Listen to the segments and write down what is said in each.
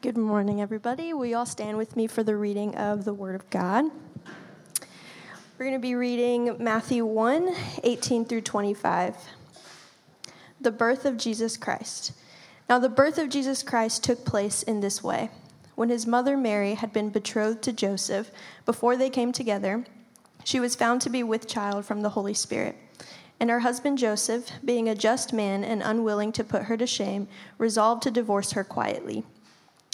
Good morning, everybody. Will you all stand with me for the reading of the Word of God? We're going to be reading Matthew 1 18 through 25. The birth of Jesus Christ. Now, the birth of Jesus Christ took place in this way. When his mother Mary had been betrothed to Joseph, before they came together, she was found to be with child from the Holy Spirit. And her husband Joseph, being a just man and unwilling to put her to shame, resolved to divorce her quietly.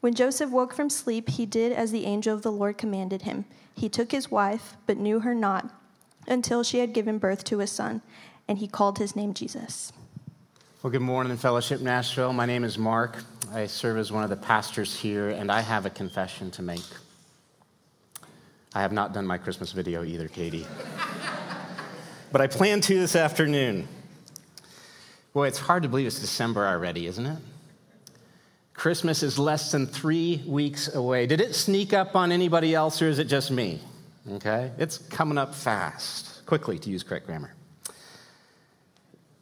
When Joseph woke from sleep, he did as the angel of the Lord commanded him. He took his wife, but knew her not until she had given birth to a son, and he called his name Jesus. Well, good morning, Fellowship Nashville. My name is Mark. I serve as one of the pastors here, and I have a confession to make. I have not done my Christmas video either, Katie. but I plan to this afternoon. Boy, it's hard to believe it's December already, isn't it? Christmas is less than three weeks away. Did it sneak up on anybody else, or is it just me? Okay? It's coming up fast, quickly, to use correct grammar.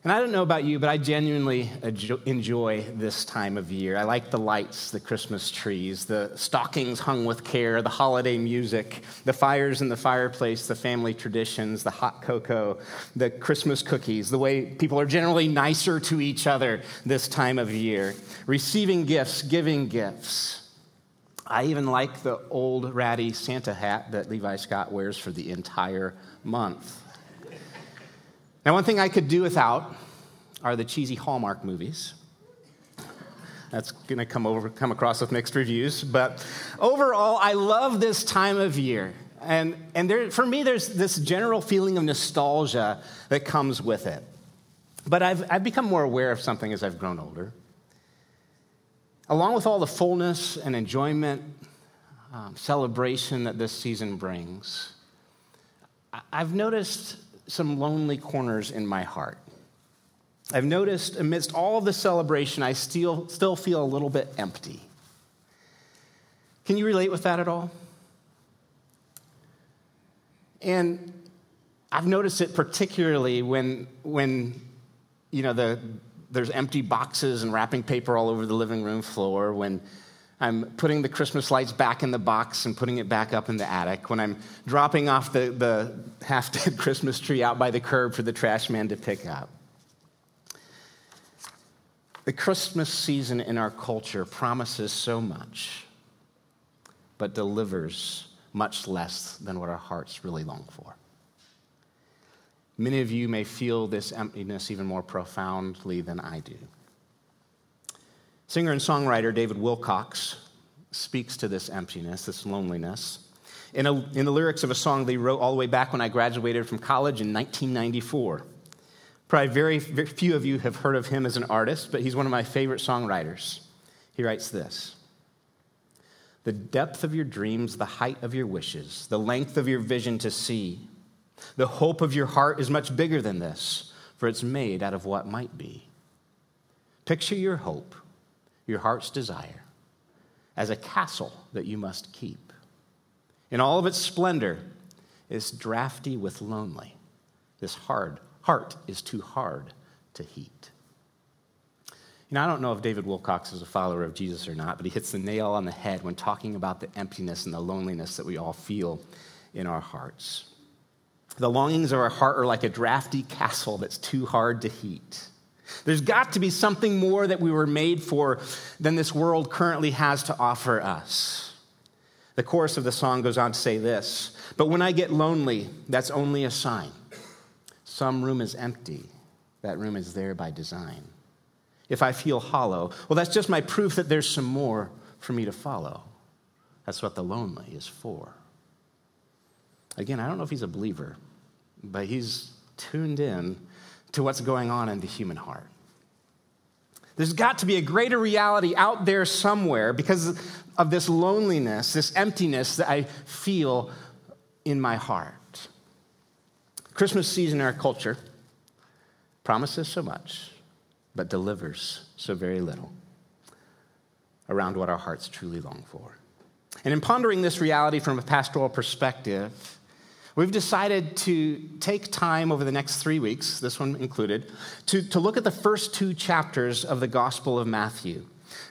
And I don't know about you, but I genuinely enjoy this time of year. I like the lights, the Christmas trees, the stockings hung with care, the holiday music, the fires in the fireplace, the family traditions, the hot cocoa, the Christmas cookies, the way people are generally nicer to each other this time of year, receiving gifts, giving gifts. I even like the old ratty Santa hat that Levi Scott wears for the entire month. Now, one thing I could do without are the cheesy Hallmark movies. That's going to come over come across with mixed reviews, but overall, I love this time of year. And, and there, for me, there's this general feeling of nostalgia that comes with it. But I've, I've become more aware of something as I've grown older. Along with all the fullness and enjoyment, um, celebration that this season brings, I've noticed some lonely corners in my heart. I've noticed amidst all of the celebration, I still, still feel a little bit empty. Can you relate with that at all? And I've noticed it particularly when, when you know, the, there's empty boxes and wrapping paper all over the living room floor, when I'm putting the Christmas lights back in the box and putting it back up in the attic, when I'm dropping off the, the half dead Christmas tree out by the curb for the trash man to pick up. The Christmas season in our culture promises so much, but delivers much less than what our hearts really long for. Many of you may feel this emptiness even more profoundly than I do. Singer and songwriter David Wilcox speaks to this emptiness, this loneliness, in, a, in the lyrics of a song they wrote all the way back when I graduated from college in 1994. Probably very, very few of you have heard of him as an artist, but he's one of my favorite songwriters. He writes this The depth of your dreams, the height of your wishes, the length of your vision to see, the hope of your heart is much bigger than this, for it's made out of what might be. Picture your hope your heart's desire as a castle that you must keep. In all of its splendor, it's drafty with lonely. This hard heart is too hard to heat. You know, I don't know if David Wilcox is a follower of Jesus or not, but he hits the nail on the head when talking about the emptiness and the loneliness that we all feel in our hearts. The longings of our heart are like a drafty castle that's too hard to heat. There's got to be something more that we were made for than this world currently has to offer us. The chorus of the song goes on to say this But when I get lonely, that's only a sign. Some room is empty, that room is there by design. If I feel hollow, well, that's just my proof that there's some more for me to follow. That's what the lonely is for. Again, I don't know if he's a believer, but he's tuned in to what's going on in the human heart. There's got to be a greater reality out there somewhere because of this loneliness, this emptiness that I feel in my heart. Christmas season in our culture promises so much, but delivers so very little around what our hearts truly long for. And in pondering this reality from a pastoral perspective, we've decided to take time over the next three weeks, this one included, to, to look at the first two chapters of the Gospel of Matthew.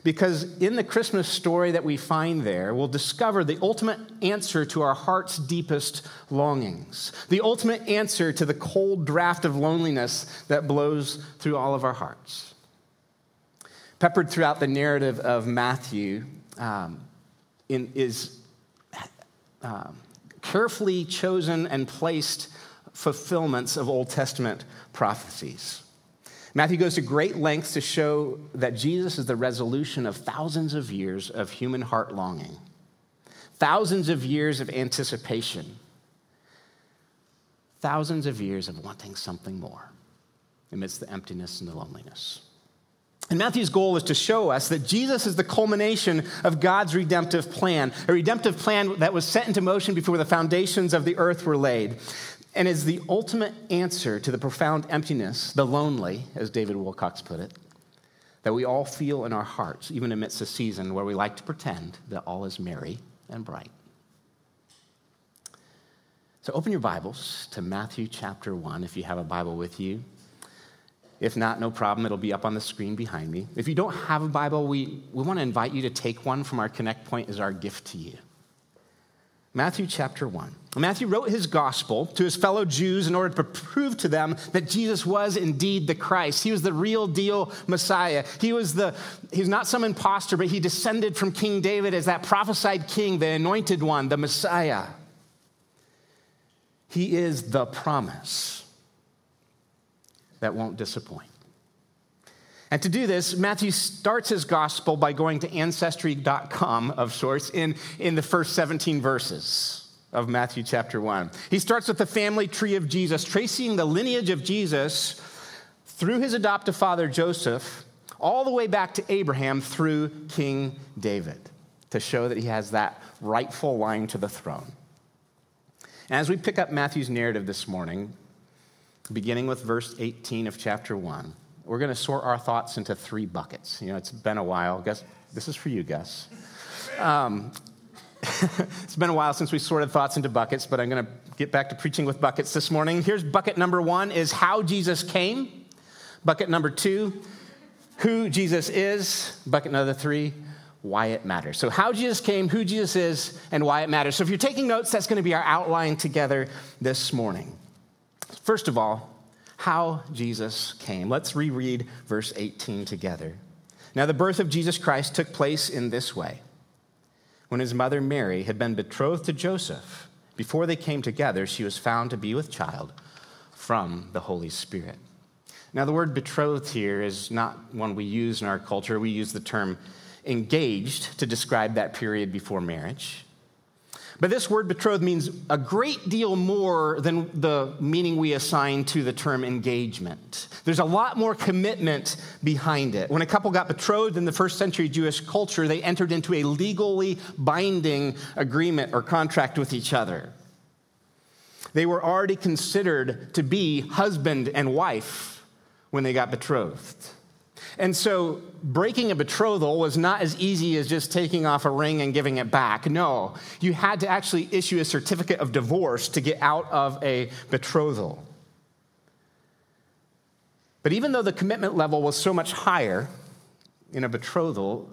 Because in the Christmas story that we find there, we'll discover the ultimate answer to our heart's deepest longings, the ultimate answer to the cold draft of loneliness that blows through all of our hearts. Peppered throughout the narrative of Matthew um, in, is um, carefully chosen and placed fulfillments of Old Testament prophecies. Matthew goes to great lengths to show that Jesus is the resolution of thousands of years of human heart longing, thousands of years of anticipation, thousands of years of wanting something more amidst the emptiness and the loneliness. And Matthew's goal is to show us that Jesus is the culmination of God's redemptive plan, a redemptive plan that was set into motion before the foundations of the earth were laid, and is the ultimate answer to the profound emptiness, the lonely, as David Wilcox put it, that we all feel in our hearts, even amidst a season where we like to pretend that all is merry and bright. So open your Bibles to Matthew chapter 1 if you have a Bible with you. If not, no problem. It'll be up on the screen behind me. If you don't have a Bible, we, we want to invite you to take one from our Connect Point as our gift to you. Matthew chapter 1. Matthew wrote his gospel to his fellow Jews in order to prove to them that Jesus was indeed the Christ. He was the real deal Messiah. He was, the, he was not some impostor, but he descended from King David as that prophesied king, the anointed one, the Messiah. He is the promise that won't disappoint. And to do this, Matthew starts his gospel by going to ancestry.com, of sorts, in, in the first 17 verses of Matthew chapter 1. He starts with the family tree of Jesus, tracing the lineage of Jesus through his adoptive father Joseph, all the way back to Abraham through King David, to show that he has that rightful line to the throne. And as we pick up Matthew's narrative this morning, beginning with verse 18 of chapter 1, we're going to sort our thoughts into three buckets. You know, it's been a while. Gus, this is for you, Gus. Um, it's been a while since we sorted thoughts into buckets, but I'm going to get back to preaching with buckets this morning. Here's bucket number one is how Jesus came. Bucket number two, who Jesus is. Bucket number three, why it matters. So, how Jesus came, who Jesus is, and why it matters. So, if you're taking notes, that's going to be our outline together this morning. First of all, how Jesus came. Let's reread verse 18 together. Now, the birth of Jesus Christ took place in this way. When his mother Mary had been betrothed to Joseph, before they came together, she was found to be with child from the Holy Spirit. Now, the word betrothed here is not one we use in our culture. We use the term engaged to describe that period before marriage. But this word betrothed means a great deal more than the meaning we assign to the term engagement. There's a lot more commitment behind it. When a couple got betrothed in the first century Jewish culture, they entered into a legally binding agreement or contract with each other. They were already considered to be husband and wife when they got betrothed. And so breaking a betrothal was not as easy as just taking off a ring and giving it back. No, you had to actually issue a certificate of divorce to get out of a betrothal. But even though the commitment level was so much higher in a betrothal,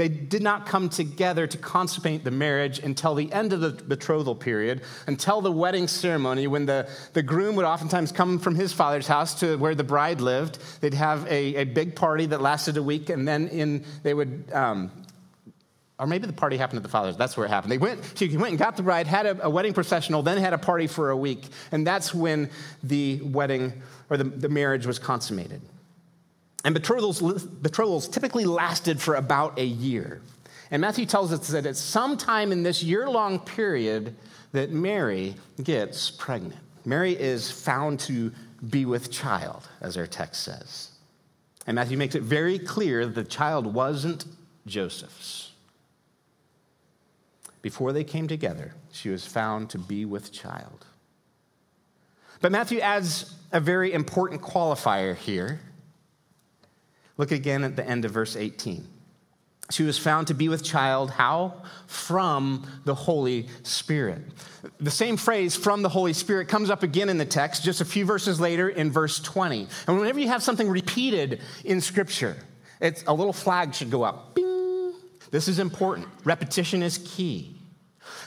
they did not come together to consummate the marriage until the end of the betrothal period, until the wedding ceremony, when the, the groom would oftentimes come from his father's house to where the bride lived. They'd have a, a big party that lasted a week, and then in, they would, um, or maybe the party happened at the father's. That's where it happened. They went, she went and got the bride, had a, a wedding processional, then had a party for a week, and that's when the wedding or the, the marriage was consummated. And betrothals, betrothals typically lasted for about a year. And Matthew tells us that it's sometime in this year long period that Mary gets pregnant. Mary is found to be with child, as our text says. And Matthew makes it very clear that the child wasn't Joseph's. Before they came together, she was found to be with child. But Matthew adds a very important qualifier here. Look again at the end of verse 18. She was found to be with child, how? From the Holy Spirit. The same phrase, from the Holy Spirit, comes up again in the text just a few verses later in verse 20. And whenever you have something repeated in Scripture, it's, a little flag should go up. Bing! This is important. Repetition is key.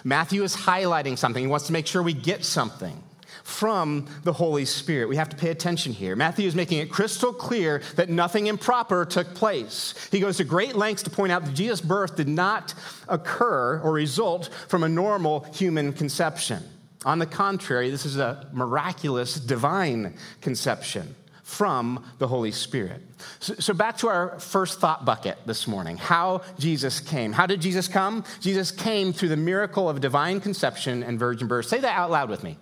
Matthew is highlighting something, he wants to make sure we get something from the Holy Spirit. We have to pay attention here. Matthew is making it crystal clear that nothing improper took place. He goes to great lengths to point out that Jesus' birth did not occur or result from a normal human conception. On the contrary, this is a miraculous divine conception from the Holy Spirit. So, so, back to our first thought bucket this morning how Jesus came. How did Jesus come? Jesus came through the miracle of divine conception and virgin birth. Say that out loud with me.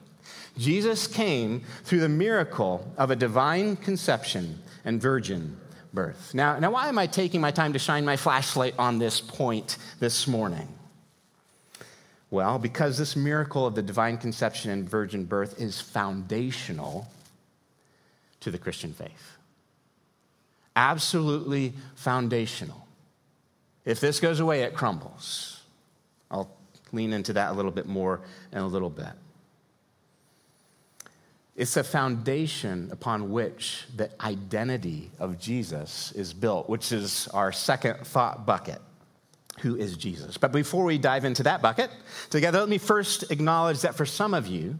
Jesus came through the miracle of a divine conception and virgin birth. Now, now, why am I taking my time to shine my flashlight on this point this morning? Well, because this miracle of the divine conception and virgin birth is foundational to the Christian faith. Absolutely foundational. If this goes away, it crumbles. I'll lean into that a little bit more in a little bit. It's a foundation upon which the identity of Jesus is built, which is our second thought bucket. Who is Jesus? But before we dive into that bucket together, let me first acknowledge that for some of you,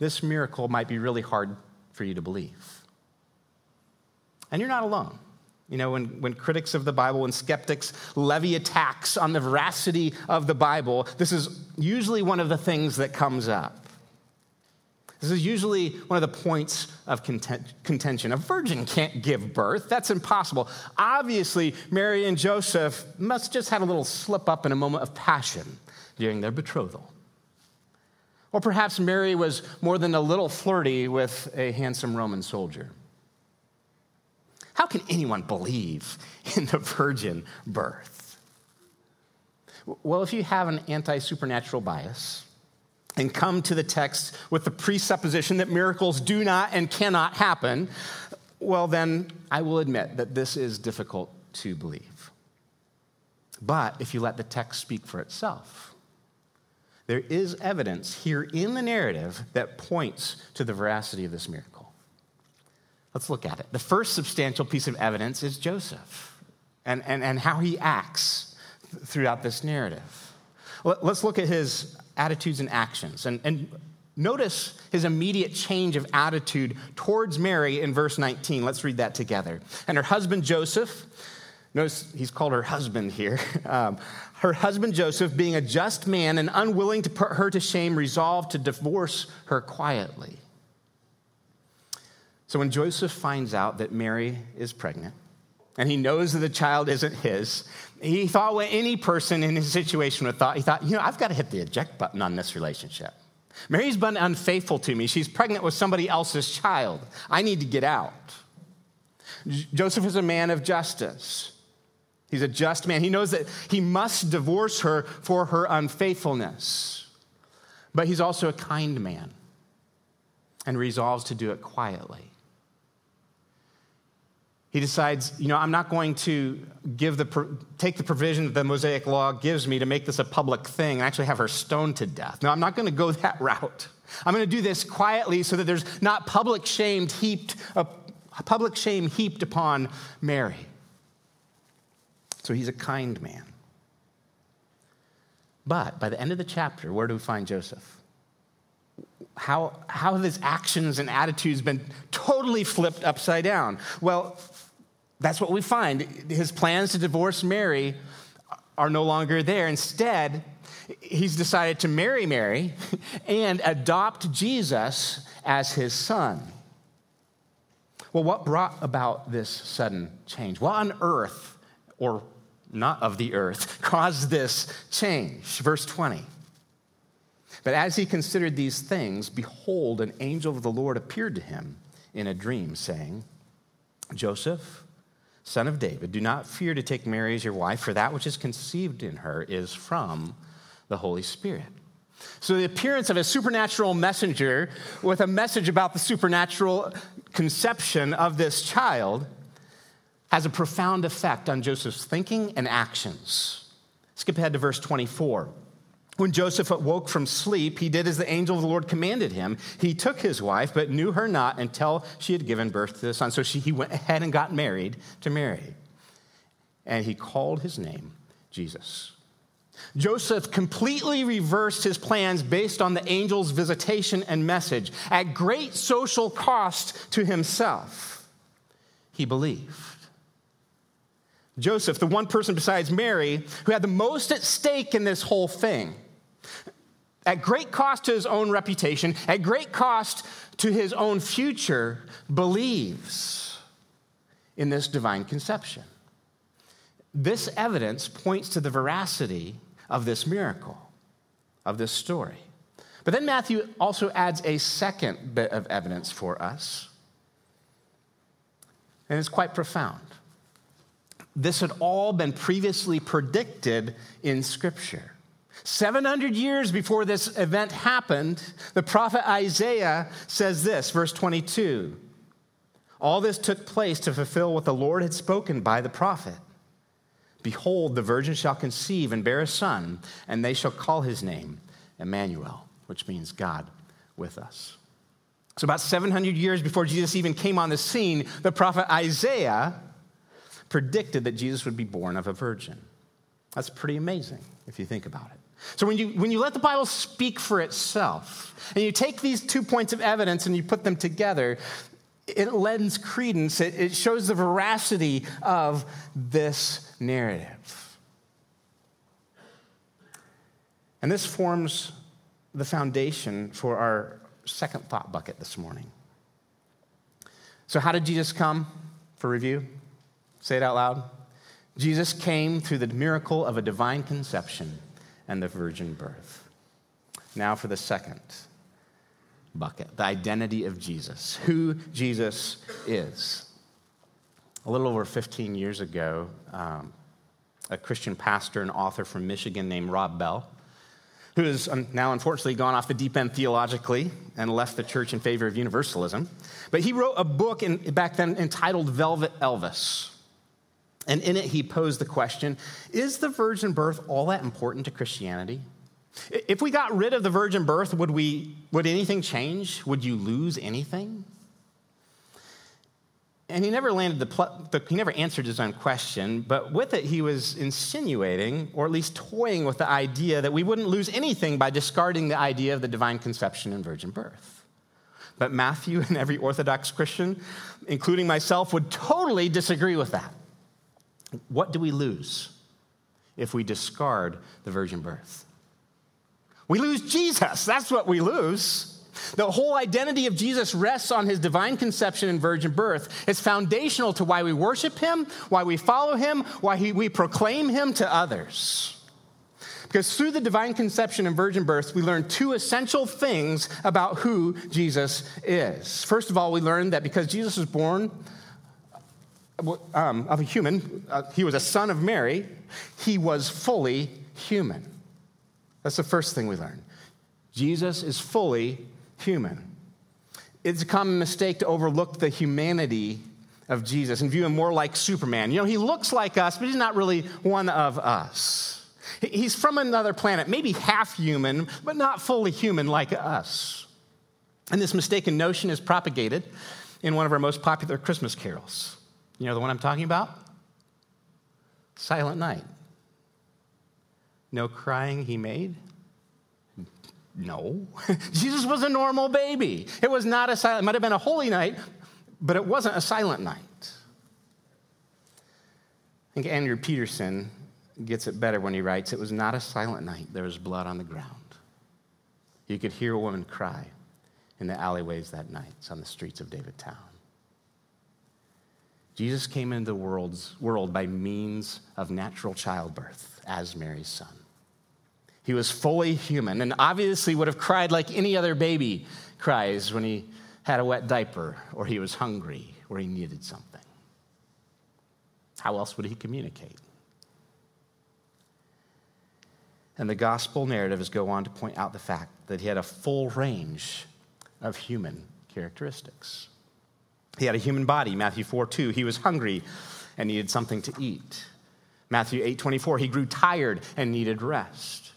this miracle might be really hard for you to believe. And you're not alone. You know, when, when critics of the Bible and skeptics levy attacks on the veracity of the Bible, this is usually one of the things that comes up. This is usually one of the points of contention. A virgin can't give birth. That's impossible. Obviously, Mary and Joseph must just have a little slip up in a moment of passion during their betrothal. Or perhaps Mary was more than a little flirty with a handsome Roman soldier. How can anyone believe in the virgin birth? Well, if you have an anti supernatural bias, and come to the text with the presupposition that miracles do not and cannot happen, well, then I will admit that this is difficult to believe. But if you let the text speak for itself, there is evidence here in the narrative that points to the veracity of this miracle. Let's look at it. The first substantial piece of evidence is Joseph and, and, and how he acts throughout this narrative. Let's look at his attitudes and actions. And, and notice his immediate change of attitude towards Mary in verse 19. Let's read that together. And her husband Joseph, notice he's called her husband here. Um, her husband Joseph, being a just man and unwilling to put her to shame, resolved to divorce her quietly. So when Joseph finds out that Mary is pregnant, and he knows that the child isn't his. He thought what any person in his situation would thought. He thought, you know, I've got to hit the eject button on this relationship. Mary's been unfaithful to me. She's pregnant with somebody else's child. I need to get out. Joseph is a man of justice. He's a just man. He knows that he must divorce her for her unfaithfulness. But he's also a kind man and resolves to do it quietly. He decides, you know, I'm not going to give the, take the provision that the Mosaic law gives me to make this a public thing and actually have her stoned to death. No, I'm not going to go that route. I'm going to do this quietly so that there's not public shame heaped, public shame heaped upon Mary. So he's a kind man. But by the end of the chapter, where do we find Joseph? How, how have his actions and attitudes been totally flipped upside down? Well, that's what we find. His plans to divorce Mary are no longer there. Instead, he's decided to marry Mary and adopt Jesus as his son. Well, what brought about this sudden change? What on earth, or not of the earth, caused this change? Verse 20. But as he considered these things, behold, an angel of the Lord appeared to him in a dream, saying, Joseph, son of David, do not fear to take Mary as your wife, for that which is conceived in her is from the Holy Spirit. So, the appearance of a supernatural messenger with a message about the supernatural conception of this child has a profound effect on Joseph's thinking and actions. Skip ahead to verse 24. When Joseph awoke from sleep, he did as the angel of the Lord commanded him. He took his wife, but knew her not until she had given birth to the son. So she, he went ahead and got married to Mary. And he called his name Jesus. Joseph completely reversed his plans based on the angel's visitation and message at great social cost to himself. He believed. Joseph, the one person besides Mary who had the most at stake in this whole thing, at great cost to his own reputation, at great cost to his own future, believes in this divine conception. This evidence points to the veracity of this miracle, of this story. But then Matthew also adds a second bit of evidence for us, and it's quite profound. This had all been previously predicted in Scripture. 700 years before this event happened, the prophet Isaiah says this, verse 22 All this took place to fulfill what the Lord had spoken by the prophet. Behold, the virgin shall conceive and bear a son, and they shall call his name Emmanuel, which means God with us. So, about 700 years before Jesus even came on the scene, the prophet Isaiah predicted that Jesus would be born of a virgin. That's pretty amazing if you think about it. So when you, when you let the Bible speak for itself, and you take these two points of evidence and you put them together, it lends credence, it, it shows the veracity of this narrative. And this forms the foundation for our second thought bucket this morning. So, how did Jesus come for review? Say it out loud. Jesus came through the miracle of a divine conception and the virgin birth. Now for the second bucket the identity of Jesus, who Jesus is. A little over 15 years ago, um, a Christian pastor and author from Michigan named Rob Bell, who has now unfortunately gone off the deep end theologically and left the church in favor of universalism. But he wrote a book in, back then entitled Velvet Elvis. And in it, he posed the question Is the virgin birth all that important to Christianity? If we got rid of the virgin birth, would, we, would anything change? Would you lose anything? And he never landed the, pl- the, he never answered his own question, but with it, he was insinuating, or at least toying with the idea that we wouldn't lose anything by discarding the idea of the divine conception and virgin birth. But Matthew and every Orthodox Christian, including myself, would totally disagree with that. What do we lose if we discard the virgin birth? We lose Jesus. That's what we lose. The whole identity of Jesus rests on his divine conception and virgin birth. It's foundational to why we worship him, why we follow him, why he, we proclaim him to others. Because through the divine conception and virgin birth, we learn two essential things about who Jesus is. First of all, we learn that because Jesus was born um, of a human, uh, he was a son of Mary, he was fully human. That's the first thing we learn. Jesus is fully human. It's a common mistake to overlook the humanity of Jesus and view him more like Superman. You know, he looks like us, but he's not really one of us. He's from another planet, maybe half human, but not fully human like us. And this mistaken notion is propagated in one of our most popular Christmas carols. You know the one I'm talking about? Silent Night. No crying he made? No. Jesus was a normal baby. It was not a silent, it might have been a holy night, but it wasn't a silent night. I think Andrew Peterson gets it better when he writes, It was not a silent night. There was blood on the ground. You could hear a woman cry in the alleyways that night on the streets of David Town. Jesus came into the world's, world by means of natural childbirth as Mary's son. He was fully human and obviously would have cried like any other baby cries when he had a wet diaper or he was hungry or he needed something. How else would he communicate? And the gospel narratives go on to point out the fact that he had a full range of human characteristics. He had a human body, Matthew 4 2. He was hungry and needed something to eat. Matthew 8 24, he grew tired and needed rest.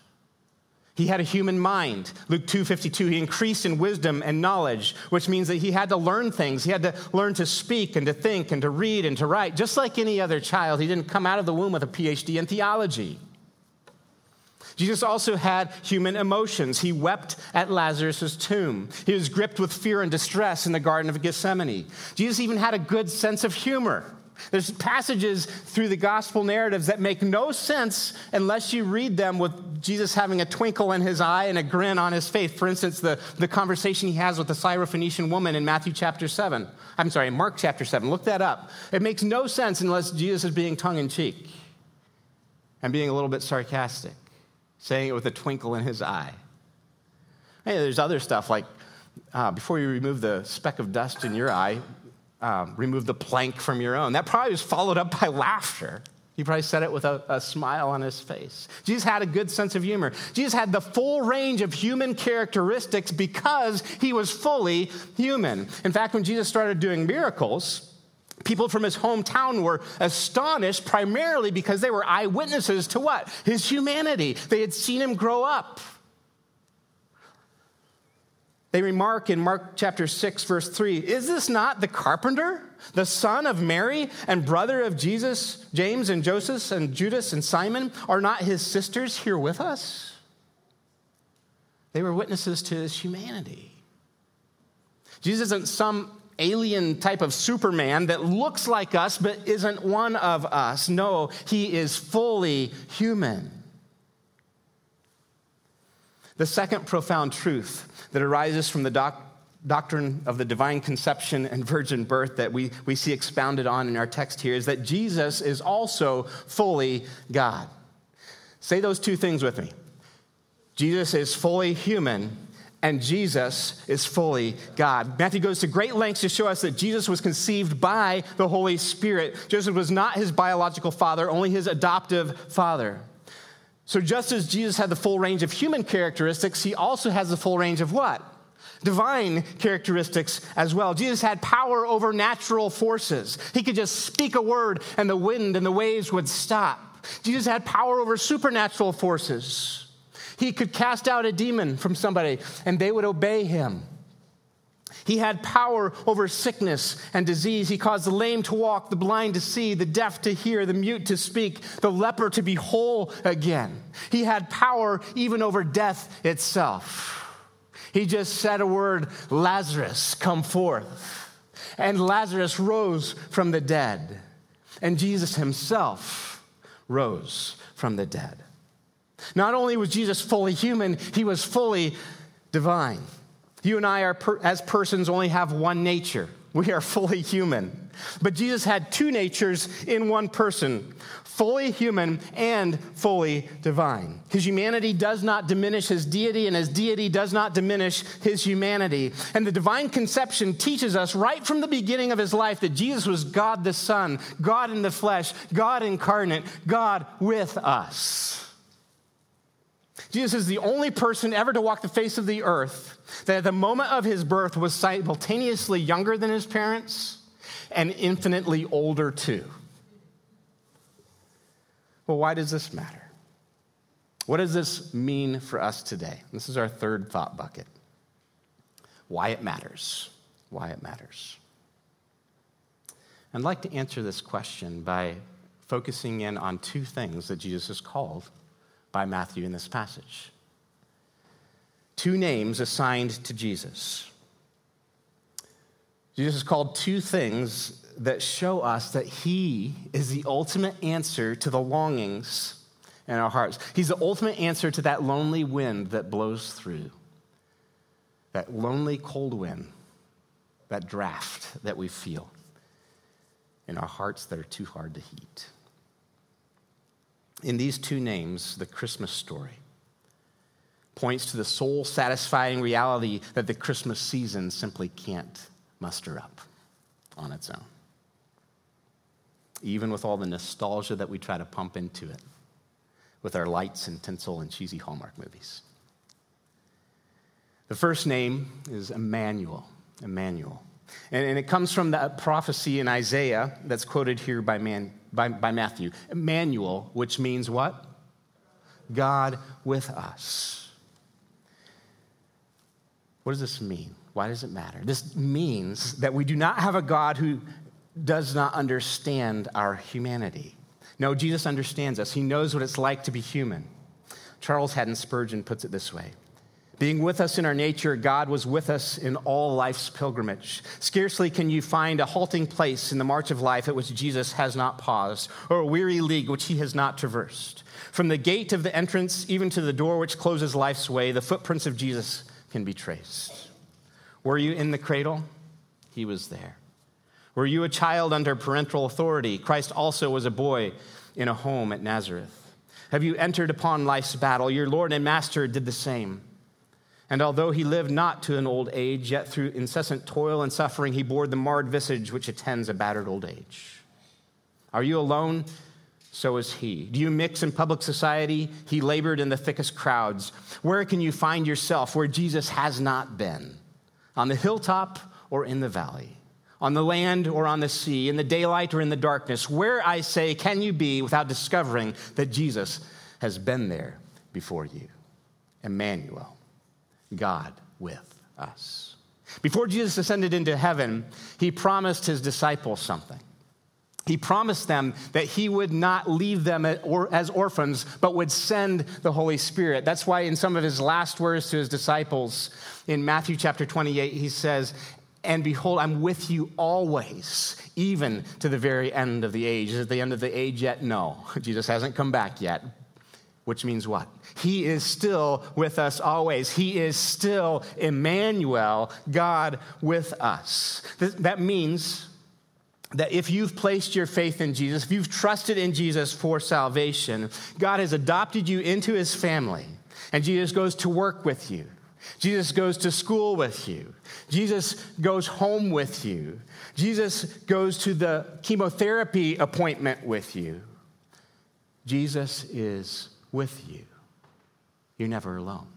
He had a human mind. Luke 2:52 he increased in wisdom and knowledge, which means that he had to learn things. He had to learn to speak and to think and to read and to write. Just like any other child, he didn't come out of the womb with a PhD in theology. Jesus also had human emotions. He wept at Lazarus' tomb. He was gripped with fear and distress in the Garden of Gethsemane. Jesus even had a good sense of humor. There's passages through the gospel narratives that make no sense unless you read them with Jesus having a twinkle in his eye and a grin on his face. For instance, the, the conversation he has with the Syrophoenician woman in Matthew chapter 7. I'm sorry, Mark chapter 7. Look that up. It makes no sense unless Jesus is being tongue in cheek and being a little bit sarcastic saying it with a twinkle in his eye. Hey, there's other stuff like uh, before you remove the speck of dust in your eye, um, remove the plank from your own. That probably was followed up by laughter. He probably said it with a, a, smile on his face. Jesus had a good sense of humor. Jesus had the full range of human characteristics because he was fully human. In fact, when Jesus started doing miracles, People from his hometown were astonished primarily because they were eyewitnesses to what? His humanity. They had seen him grow up. They remark in Mark chapter 6, verse 3 Is this not the carpenter, the son of Mary, and brother of Jesus, James and Joseph, and Judas and Simon? Are not his sisters here with us? They were witnesses to his humanity. Jesus isn't some alien type of Superman that looks like us but isn't one of us. No, he is fully human. The second profound truth that arises from the doc- doctrine of the divine conception and virgin birth that we, we see expounded on in our text here is that Jesus is also fully God. Say those two things with me. Jesus is fully human and Jesus is fully God. Matthew goes to great lengths to show us that Jesus was conceived by the Holy Spirit. Joseph was not his biological father, only his adoptive father. So, just as Jesus had the full range of human characteristics, he also has the full range of what? Divine characteristics as well. Jesus had power over natural forces. He could just speak a word and the wind and the waves would stop. Jesus had power over supernatural forces. He could cast out a demon from somebody and they would obey him. He had power over sickness and disease. He caused the lame to walk, the blind to see, the deaf to hear, the mute to speak, the leper to be whole again. He had power even over death itself. He just said a word, Lazarus, come forth. And Lazarus rose from the dead. And Jesus himself rose from the dead. Not only was Jesus fully human, he was fully divine. You and I, are as persons, only have one nature. We are fully human. But Jesus had two natures in one person fully human and fully divine. His humanity does not diminish his deity, and his deity does not diminish his humanity. And the divine conception teaches us right from the beginning of his life that Jesus was God the Son, God in the flesh, God incarnate, God with us. Jesus is the only person ever to walk the face of the earth that at the moment of his birth was simultaneously younger than his parents and infinitely older too. Well, why does this matter? What does this mean for us today? This is our third thought bucket. Why it matters. Why it matters. I'd like to answer this question by focusing in on two things that Jesus has called by Matthew in this passage. Two names assigned to Jesus. Jesus is called two things that show us that he is the ultimate answer to the longings in our hearts. He's the ultimate answer to that lonely wind that blows through, that lonely cold wind, that draft that we feel in our hearts that are too hard to heat in these two names, the Christmas story points to the soul satisfying reality that the Christmas season simply can't muster up on its own. even with all the nostalgia that we try to pump into it with our lights and tinsel and cheesy Hallmark movies. The first name is Emmanuel. Emmanuel. And, and, it comes from the prophecy in Isaiah that's quoted here by, man, by, by Matthew. Emmanuel, which means what? God with us. What does this mean? Why does it matter? This means that we do not have a God who does not understand our humanity. No, Jesus understands us. He knows what it's like to be human. Charles Haddon Spurgeon puts it this way being with us in our nature, God was with us in all life's pilgrimage. Scarcely can you find a halting place in the march of life at which Jesus has not paused, or a weary league which he has not traversed. From the gate of the entrance, even to the door which closes life's way, the footprints of Jesus can be traced. Were you in the cradle? He was there. Were you a child under parental authority? Christ also was a boy in a home at Nazareth. Have you entered upon life's battle? Your Lord and Master did the same. And although he lived not to an old age, yet through incessant toil and suffering, he bore the marred visage which attends a battered old age. Are you alone? So is he. Do you mix in public society? He labored in the thickest crowds. Where can you find yourself where Jesus has not been? On the hilltop or in the valley? On the land or on the sea? In the daylight or in the darkness? Where, I say, can you be without discovering that Jesus has been there before you? Emmanuel. God with us. Before Jesus ascended into heaven, he promised his disciples something. He promised them that he would not leave them as orphans, but would send the Holy Spirit. That's why, in some of his last words to his disciples in Matthew chapter 28, he says, And behold, I'm with you always, even to the very end of the age. Is it the end of the age yet? No. Jesus hasn't come back yet which means what? He is still with us always. He is still Emmanuel, God with us. That means that if you've placed your faith in Jesus, if you've trusted in Jesus for salvation, God has adopted you into his family, and Jesus goes to work with you. Jesus goes to school with you. Jesus goes home with you. Jesus goes to the chemotherapy appointment with you. Jesus is with you. You're never alone.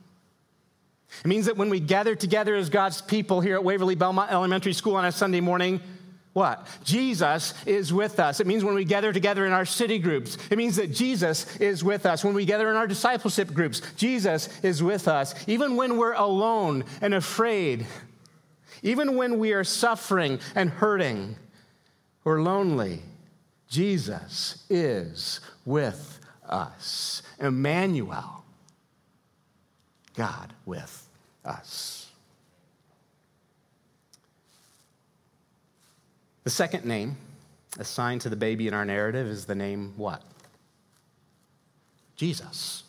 It means that when we gather together as God's people here at Waverly Belmont Elementary School on a Sunday morning, what? Jesus is with us. It means when we gather together in our city groups, it means that Jesus is with us. When we gather in our discipleship groups, Jesus is with us. Even when we're alone and afraid, even when we are suffering and hurting or lonely, Jesus is with us. Emmanuel, God with us. The second name assigned to the baby in our narrative is the name what? Jesus.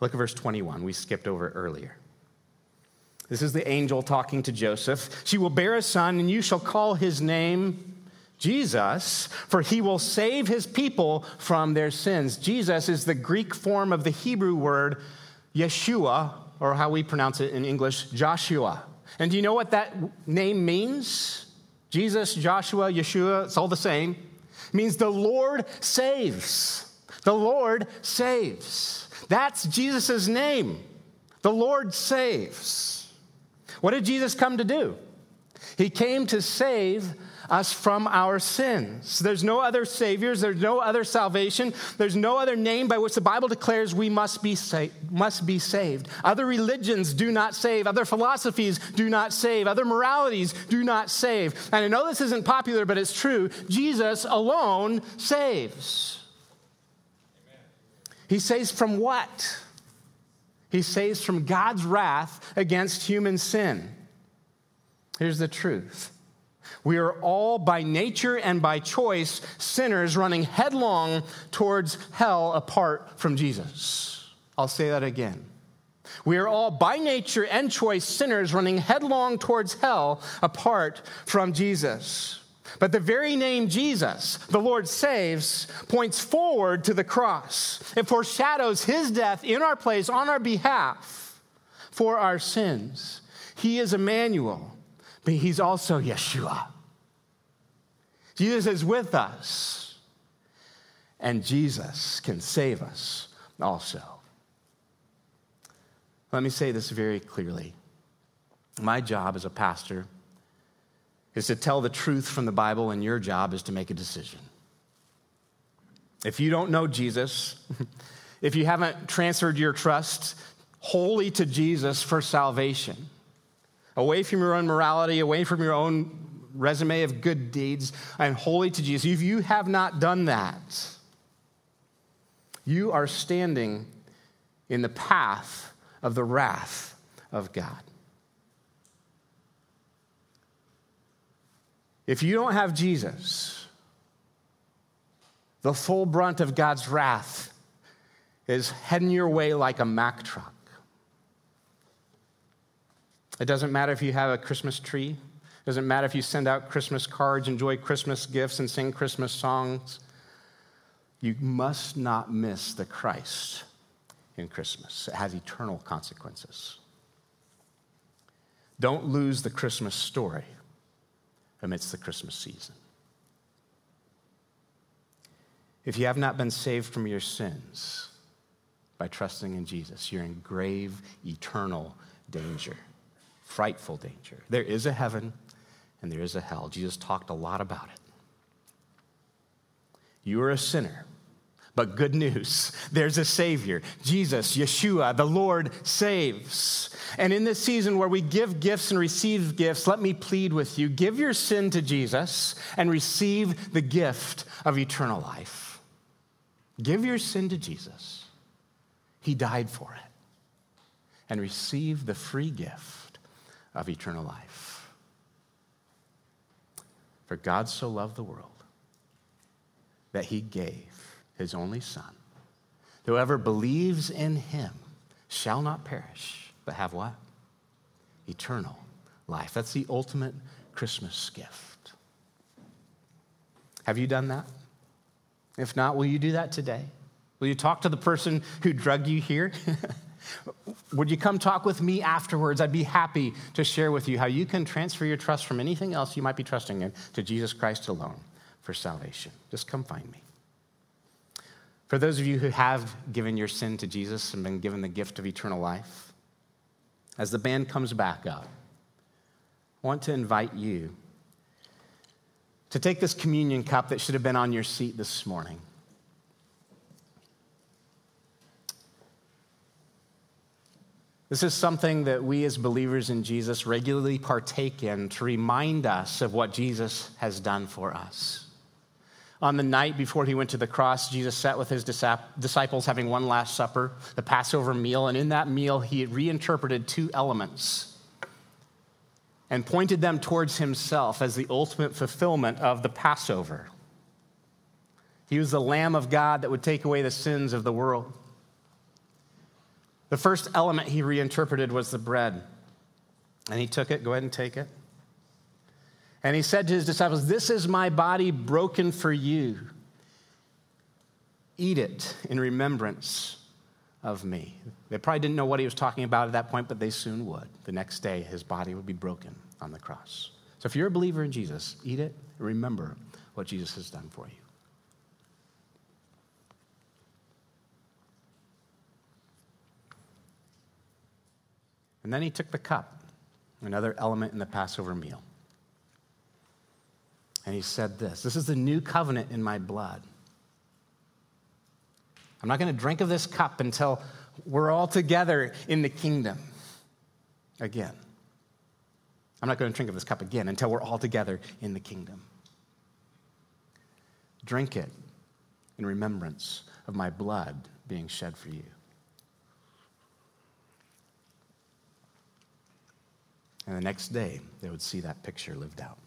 Look at verse 21. We skipped over earlier. This is the angel talking to Joseph. She will bear a son, and you shall call his name Jesus, for he will save his people from their sins. Jesus is the Greek form of the Hebrew word Yeshua, or how we pronounce it in English, Joshua. And do you know what that name means? Jesus, Joshua, Yeshua, it's all the same. It means the Lord saves. The Lord saves. That's Jesus' name. The Lord saves. What did Jesus come to do? He came to save us from our sins. There's no other saviors, there's no other salvation, there's no other name by which the Bible declares we must be, sa- must be saved. Other religions do not save, other philosophies do not save, other moralities do not save. And I know this isn't popular, but it's true. Jesus alone saves. Amen. He saves from what? He saves from God's wrath against human sin. Here's the truth we are all by nature and by choice sinners running headlong towards hell apart from Jesus. I'll say that again. We are all by nature and choice sinners running headlong towards hell apart from Jesus. But the very name Jesus, the Lord saves, points forward to the cross. It foreshadows his death in our place on our behalf for our sins. He is Emmanuel but he's also Yeshua. Jesus is with us. And Jesus can save us also. Let me say this very clearly. My job as a pastor is to tell the truth from the Bible, and your job is to make a decision. If you don't know Jesus, if you haven't transferred your trust wholly to Jesus for salvation, away from your own morality, away from your own resume of good deeds, and wholly to Jesus, if you have not done that, you are standing in the path of the wrath of God. If you don't have Jesus, the full brunt of God's wrath is heading your way like a Mack truck. It doesn't matter if you have a Christmas tree. It doesn't matter if you send out Christmas cards, enjoy Christmas gifts, and sing Christmas songs. You must not miss the Christ in Christmas. It has eternal consequences. Don't lose the Christmas story amidst the Christmas season. If you have not been saved from your sins by trusting in Jesus, you're in grave, eternal danger, frightful danger. There is a heaven and there is a hell. Jesus talked a lot about it. You are a sinner but good news there's a Savior, Jesus, Yeshua, the Lord saves. And in this season where we give gifts and receive gifts, let me plead with you give your sin to Jesus and receive the gift of eternal life. Give your sin to Jesus, He died for it. And receive the free gift of eternal life. For God so loved the world that He gave his only Son. Whoever believes in him shall not perish, but have what? Eternal life. That's the ultimate Christmas gift. Have you done that? If not, will you do that today? Will you talk to the person who drugged you here? Would you come talk with me afterwards? I'd be happy to share with you how you can transfer your trust from anything else you might be trusting in to Jesus Christ alone for salvation. Just come find me. For those of you who have given your sin to Jesus and been given the gift of eternal life, as the band comes back up, I want to invite you to take this communion cup that should have been on your seat this morning. This is something that we as believers in Jesus regularly partake in to remind us of what Jesus has done for us. On the night before he went to the cross, Jesus sat with his disciples having one last supper, the Passover meal, and in that meal, he reinterpreted two elements and pointed them towards himself as the ultimate fulfillment of the Passover. He was the Lamb of God that would take away the sins of the world. The first element he reinterpreted was the bread. And he took it, go ahead and take it. And he said to his disciples, This is my body broken for you. Eat it in remembrance of me. They probably didn't know what he was talking about at that point, but they soon would. The next day, his body would be broken on the cross. So if you're a believer in Jesus, eat it. Remember what Jesus has done for you. And then he took the cup, another element in the Passover meal. And he said this This is the new covenant in my blood. I'm not going to drink of this cup until we're all together in the kingdom again. I'm not going to drink of this cup again until we're all together in the kingdom. Drink it in remembrance of my blood being shed for you. And the next day, they would see that picture lived out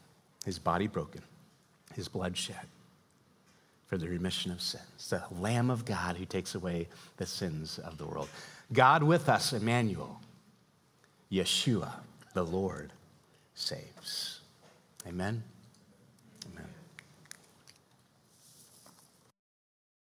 his body broken, his blood shed for the remission of sins, the Lamb of God who takes away the sins of the world. God with us, Emmanuel, Yeshua, the Lord, saves. Amen.